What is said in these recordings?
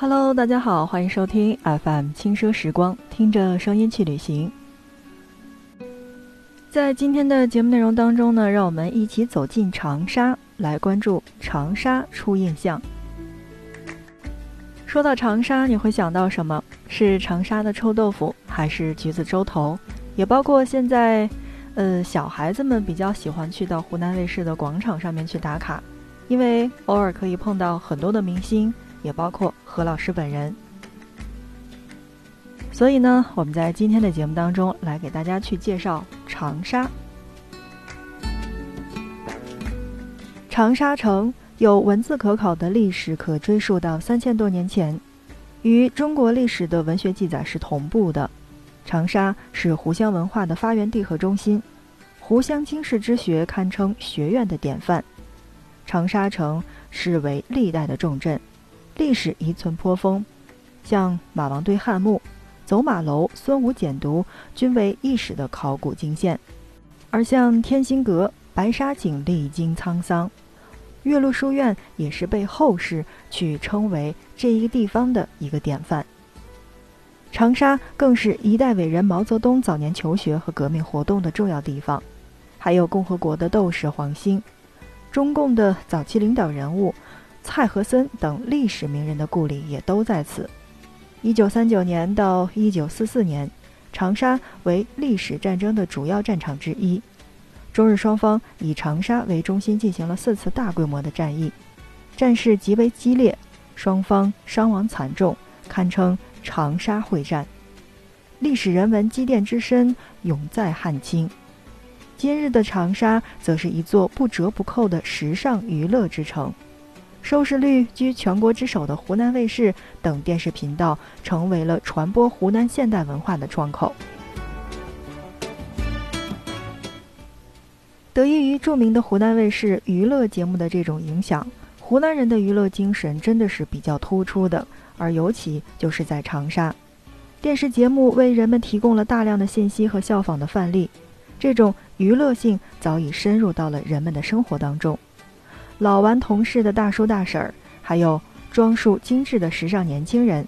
Hello，大家好，欢迎收听 FM 轻奢时光，听着声音去旅行。在今天的节目内容当中呢，让我们一起走进长沙，来关注长沙初印象。说到长沙，你会想到什么？是长沙的臭豆腐，还是橘子洲头？也包括现在，呃，小孩子们比较喜欢去到湖南卫视的广场上面去打卡，因为偶尔可以碰到很多的明星。也包括何老师本人，所以呢，我们在今天的节目当中来给大家去介绍长沙。长沙城有文字可考的历史，可追溯到三千多年前，与中国历史的文学记载是同步的。长沙是湖湘文化的发源地和中心，湖湘经世之学堪称学院的典范。长沙城是为历代的重镇。历史遗存颇丰，像马王堆汉墓、走马楼、孙吴简牍均为一史的考古惊现，而像天心阁、白沙井历经沧桑，岳麓书院也是被后世去称为这一个地方的一个典范。长沙更是一代伟人毛泽东早年求学和革命活动的重要地方，还有共和国的斗士黄兴，中共的早期领导人物。蔡和森等历史名人的故里也都在此。一九三九年到一九四四年，长沙为历史战争的主要战场之一，中日双方以长沙为中心进行了四次大规模的战役，战事极为激烈，双方伤亡惨重，堪称长沙会战。历史人文积淀之深，永在汉清。今日的长沙，则是一座不折不扣的时尚娱乐之城。收视率居全国之首的湖南卫视等电视频道，成为了传播湖南现代文化的窗口。得益于著名的湖南卫视娱乐节目的这种影响，湖南人的娱乐精神真的是比较突出的，而尤其就是在长沙，电视节目为人们提供了大量的信息和效仿的范例，这种娱乐性早已深入到了人们的生活当中。老顽童式的大叔大婶儿，还有装束精致的时尚年轻人，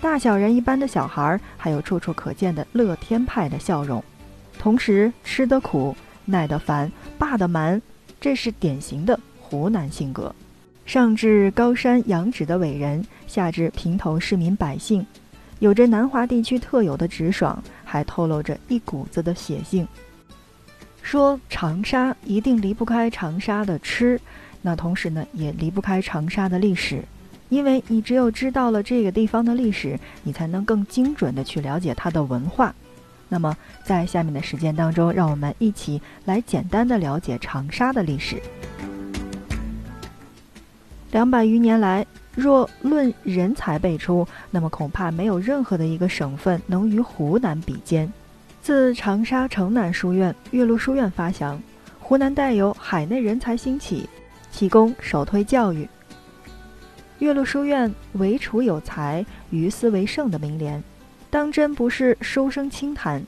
大小人一般的小孩儿，还有处处可见的乐天派的笑容。同时，吃得苦，耐得烦，霸得蛮，这是典型的湖南性格。上至高山仰止的伟人，下至平头市民百姓，有着南华地区特有的直爽，还透露着一股子的血性。说长沙一定离不开长沙的吃。那同时呢，也离不开长沙的历史，因为你只有知道了这个地方的历史，你才能更精准的去了解它的文化。那么，在下面的时间当中，让我们一起来简单的了解长沙的历史。两百余年来，若论人才辈出，那么恐怕没有任何的一个省份能与湖南比肩。自长沙城南书院、岳麓书院发祥，湖南带有海内人才兴起。提供首推教育。岳麓书院“唯楚有才，于斯为盛”的名联，当真不是书生轻谈。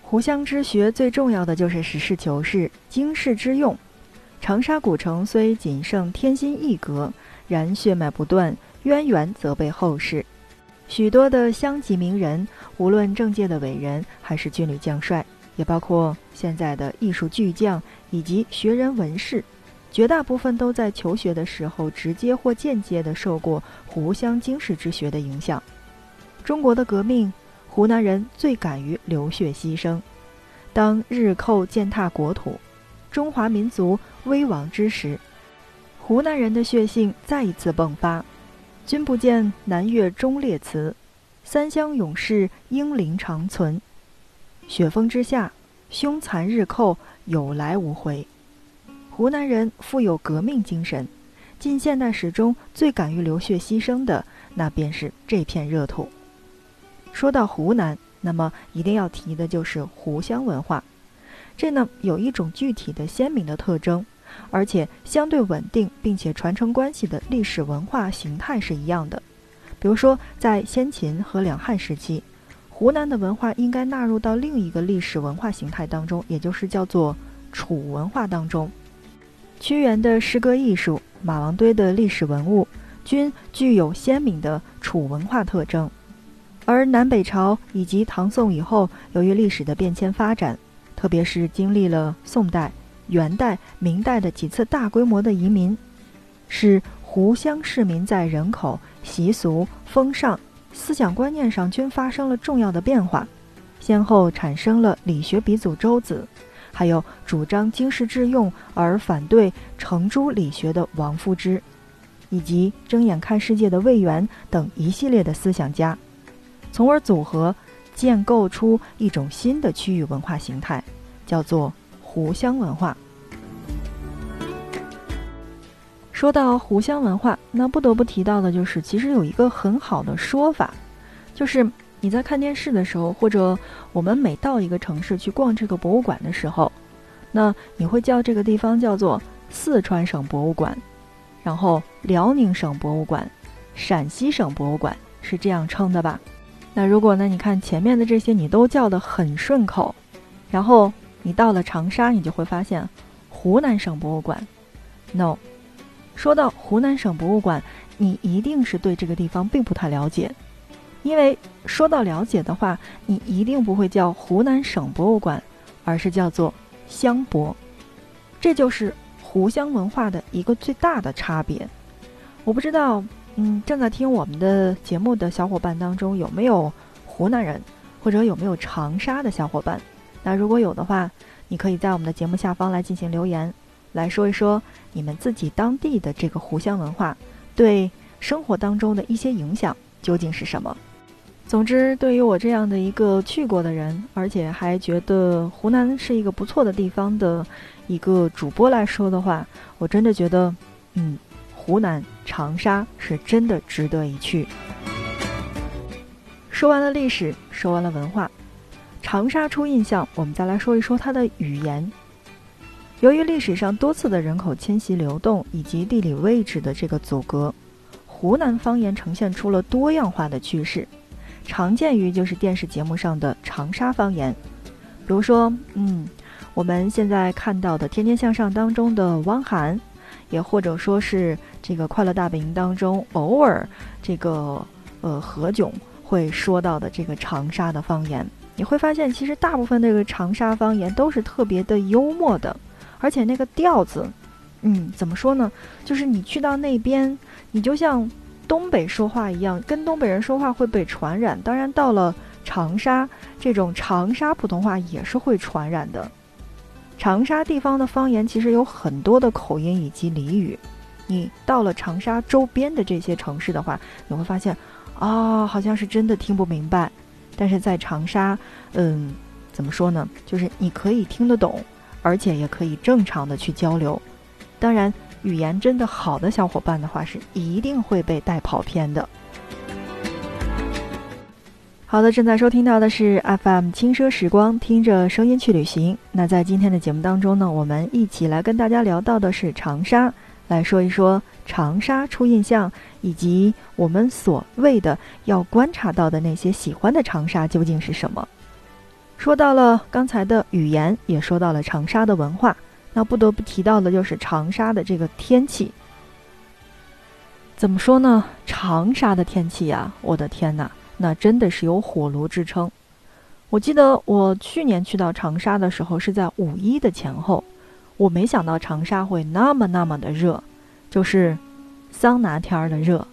湖湘之学最重要的就是实事求是、经世之用。长沙古城虽仅剩天心一阁，然血脉不断，渊源则被后世许多的乡级名人，无论政界的伟人，还是军旅将帅，也包括现在的艺术巨匠以及学人文士。绝大部分都在求学的时候，直接或间接地受过湖湘经世之学的影响。中国的革命，湖南人最敢于流血牺牲。当日寇践踏国土，中华民族危亡之时，湖南人的血性再一次迸发。君不见南岳忠烈祠，三湘勇士英灵长存。雪峰之下，凶残日寇有来无回。湖南人富有革命精神，近现代史中最敢于流血牺牲的，那便是这片热土。说到湖南，那么一定要提的就是湖湘文化。这呢有一种具体的鲜明的特征，而且相对稳定并且传承关系的历史文化形态是一样的。比如说，在先秦和两汉时期，湖南的文化应该纳入到另一个历史文化形态当中，也就是叫做楚文化当中。屈原的诗歌艺术，马王堆的历史文物，均具有鲜明的楚文化特征。而南北朝以及唐宋以后，由于历史的变迁发展，特别是经历了宋代、元代、明代的几次大规模的移民，使湖湘市民在人口、习俗、风尚、思想观念上均发生了重要的变化，先后产生了理学鼻祖周子，还有主张经世致用而反对程朱理学的王夫之，以及睁眼看世界的魏源等一系列的思想家。从而组合，建构出一种新的区域文化形态，叫做湖湘文化。说到湖湘文化，那不得不提到的就是，其实有一个很好的说法，就是你在看电视的时候，或者我们每到一个城市去逛这个博物馆的时候，那你会叫这个地方叫做四川省博物馆，然后辽宁省博物馆、陕西省博物馆是这样称的吧？那如果呢？你看前面的这些，你都叫得很顺口，然后你到了长沙，你就会发现湖南省博物馆。No，说到湖南省博物馆，你一定是对这个地方并不太了解，因为说到了解的话，你一定不会叫湖南省博物馆，而是叫做湘博。这就是湖湘文化的一个最大的差别。我不知道。嗯，正在听我们的节目的小伙伴当中，有没有湖南人，或者有没有长沙的小伙伴？那如果有的话，你可以在我们的节目下方来进行留言，来说一说你们自己当地的这个湖湘文化对生活当中的一些影响究竟是什么？总之，对于我这样的一个去过的人，而且还觉得湖南是一个不错的地方的一个主播来说的话，我真的觉得，嗯。湖南长沙是真的值得一去。说完了历史，说完了文化，长沙初印象，我们再来说一说它的语言。由于历史上多次的人口迁徙流动以及地理位置的这个阻隔，湖南方言呈现出了多样化的趋势。常见于就是电视节目上的长沙方言，比如说，嗯，我们现在看到的《天天向上》当中的汪涵。也或者说是这个《快乐大本营》当中偶尔这个呃何炅会说到的这个长沙的方言，你会发现其实大部分这个长沙方言都是特别的幽默的，而且那个调子，嗯，怎么说呢？就是你去到那边，你就像东北说话一样，跟东北人说话会被传染。当然，到了长沙，这种长沙普通话也是会传染的。长沙地方的方言其实有很多的口音以及俚语，你到了长沙周边的这些城市的话，你会发现，啊，好像是真的听不明白。但是在长沙，嗯，怎么说呢？就是你可以听得懂，而且也可以正常的去交流。当然，语言真的好的小伙伴的话，是一定会被带跑偏的。好的，正在收听到的是 FM 轻奢时光，听着声音去旅行。那在今天的节目当中呢，我们一起来跟大家聊到的是长沙，来说一说长沙初印象，以及我们所谓的要观察到的那些喜欢的长沙究竟是什么。说到了刚才的语言，也说到了长沙的文化，那不得不提到的就是长沙的这个天气。怎么说呢？长沙的天气呀，我的天哪！那真的是有火炉之称。我记得我去年去到长沙的时候是在五一的前后，我没想到长沙会那么那么的热，就是桑拿天儿的热。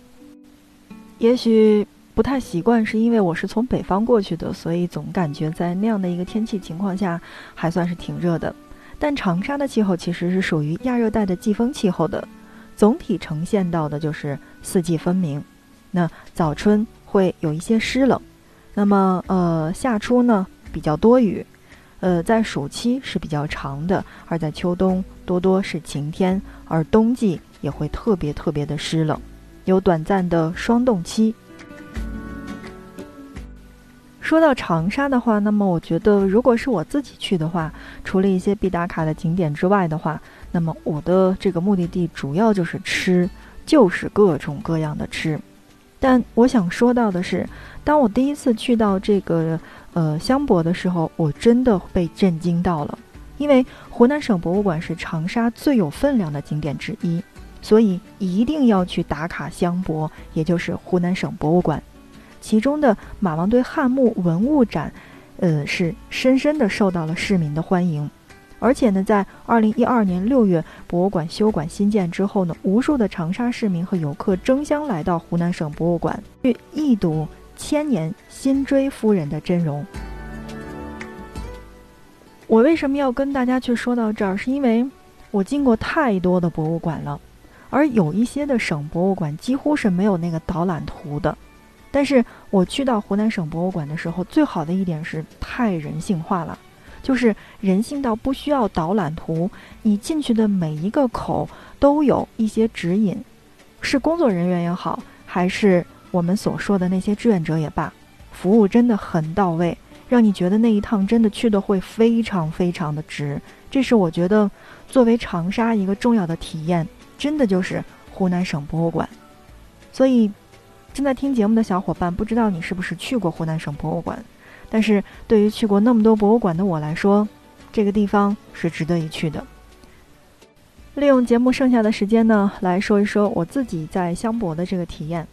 也许不太习惯，是因为我是从北方过去的，所以总感觉在那样的一个天气情况下还算是挺热的。但长沙的气候其实是属于亚热带的季风气候的，总体呈现到的就是四季分明。那早春。会有一些湿冷，那么呃夏初呢比较多雨，呃在暑期是比较长的，而在秋冬多多是晴天，而冬季也会特别特别的湿冷，有短暂的霜冻期。说到长沙的话，那么我觉得如果是我自己去的话，除了一些必打卡的景点之外的话，那么我的这个目的地主要就是吃，就是各种各样的吃。但我想说到的是，当我第一次去到这个呃香博的时候，我真的被震惊到了。因为湖南省博物馆是长沙最有分量的景点之一，所以一定要去打卡湘博，也就是湖南省博物馆。其中的马王堆汉墓文物展，呃，是深深的受到了市民的欢迎。而且呢，在二零一二年六月，博物馆修馆新建之后呢，无数的长沙市民和游客争相来到湖南省博物馆，去一睹千年辛追夫人的真容。我为什么要跟大家去说到这儿？是因为我进过太多的博物馆了，而有一些的省博物馆几乎是没有那个导览图的。但是我去到湖南省博物馆的时候，最好的一点是太人性化了。就是人性到不需要导览图，你进去的每一个口都有一些指引，是工作人员也好，还是我们所说的那些志愿者也罢，服务真的很到位，让你觉得那一趟真的去的会非常非常的值。这是我觉得作为长沙一个重要的体验，真的就是湖南省博物馆。所以正在听节目的小伙伴，不知道你是不是去过湖南省博物馆？但是对于去过那么多博物馆的我来说，这个地方是值得一去的。利用节目剩下的时间呢，来说一说我自己在香博的这个体验。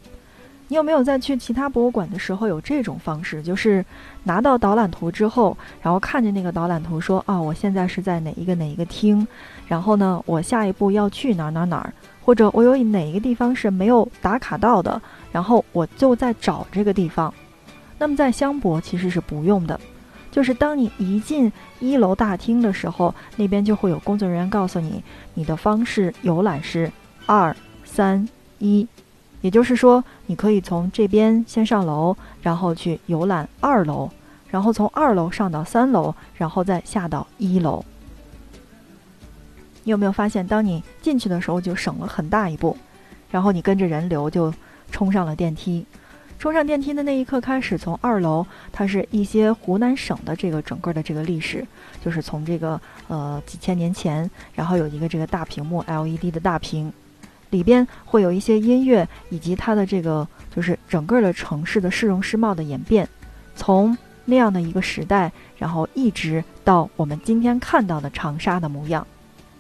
你有没有在去其他博物馆的时候有这种方式？就是拿到导览图之后，然后看着那个导览图说：“啊，我现在是在哪一个哪一个厅，然后呢，我下一步要去哪哪哪儿，或者我有哪一个地方是没有打卡到的，然后我就在找这个地方。”那么在香博其实是不用的，就是当你一进一楼大厅的时候，那边就会有工作人员告诉你，你的方式游览是二三一，也就是说，你可以从这边先上楼，然后去游览二楼，然后从二楼上到三楼，然后再下到一楼。你有没有发现，当你进去的时候就省了很大一步，然后你跟着人流就冲上了电梯。冲上电梯的那一刻开始，从二楼，它是一些湖南省的这个整个的这个历史，就是从这个呃几千年前，然后有一个这个大屏幕 LED 的大屏，里边会有一些音乐，以及它的这个就是整个的城市的市容市貌的演变，从那样的一个时代，然后一直到我们今天看到的长沙的模样，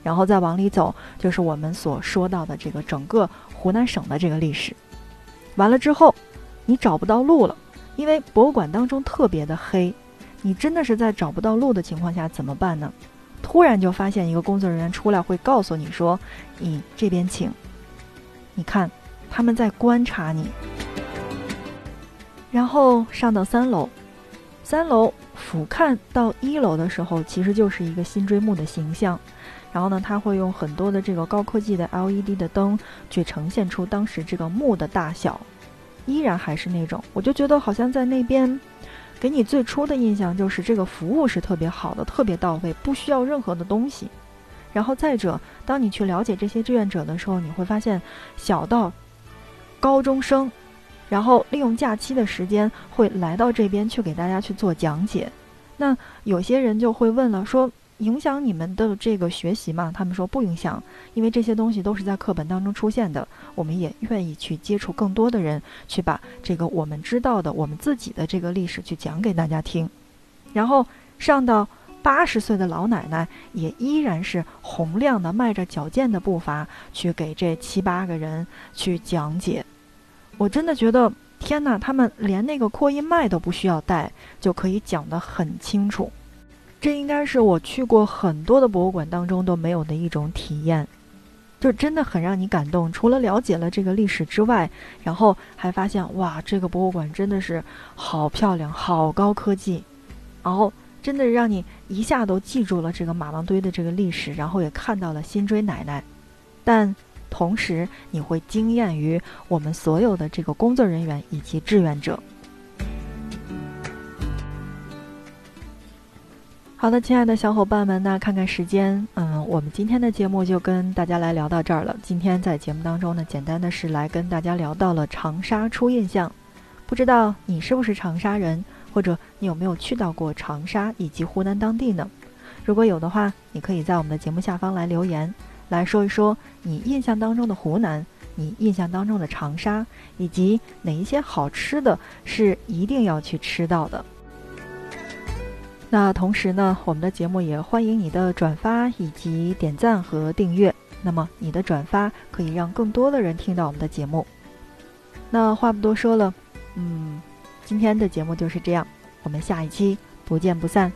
然后再往里走，就是我们所说到的这个整个湖南省的这个历史，完了之后。你找不到路了，因为博物馆当中特别的黑，你真的是在找不到路的情况下怎么办呢？突然就发现一个工作人员出来，会告诉你说：“你这边请。”你看，他们在观察你。然后上到三楼，三楼俯瞰到一楼的时候，其实就是一个辛追墓的形象。然后呢，他会用很多的这个高科技的 LED 的灯去呈现出当时这个墓的大小。依然还是那种，我就觉得好像在那边，给你最初的印象就是这个服务是特别好的，特别到位，不需要任何的东西。然后再者，当你去了解这些志愿者的时候，你会发现，小到高中生，然后利用假期的时间会来到这边去给大家去做讲解。那有些人就会问了，说。影响你们的这个学习吗？他们说不影响，因为这些东西都是在课本当中出现的。我们也愿意去接触更多的人，去把这个我们知道的、我们自己的这个历史去讲给大家听。然后上到八十岁的老奶奶，也依然是洪亮的，迈着矫健的步伐去给这七八个人去讲解。我真的觉得，天哪！他们连那个扩音麦都不需要带，就可以讲得很清楚。这应该是我去过很多的博物馆当中都没有的一种体验，就真的很让你感动。除了了解了这个历史之外，然后还发现哇，这个博物馆真的是好漂亮、好高科技，然后真的让你一下都记住了这个马王堆的这个历史，然后也看到了辛追奶奶。但同时，你会惊艳于我们所有的这个工作人员以及志愿者。好的，亲爱的小伙伴们，那看看时间，嗯，我们今天的节目就跟大家来聊到这儿了。今天在节目当中呢，简单的是来跟大家聊到了长沙初印象。不知道你是不是长沙人，或者你有没有去到过长沙以及湖南当地呢？如果有的话，你可以在我们的节目下方来留言，来说一说你印象当中的湖南，你印象当中的长沙，以及哪一些好吃的是一定要去吃到的。那同时呢，我们的节目也欢迎你的转发以及点赞和订阅。那么你的转发可以让更多的人听到我们的节目。那话不多说了，嗯，今天的节目就是这样，我们下一期不见不散。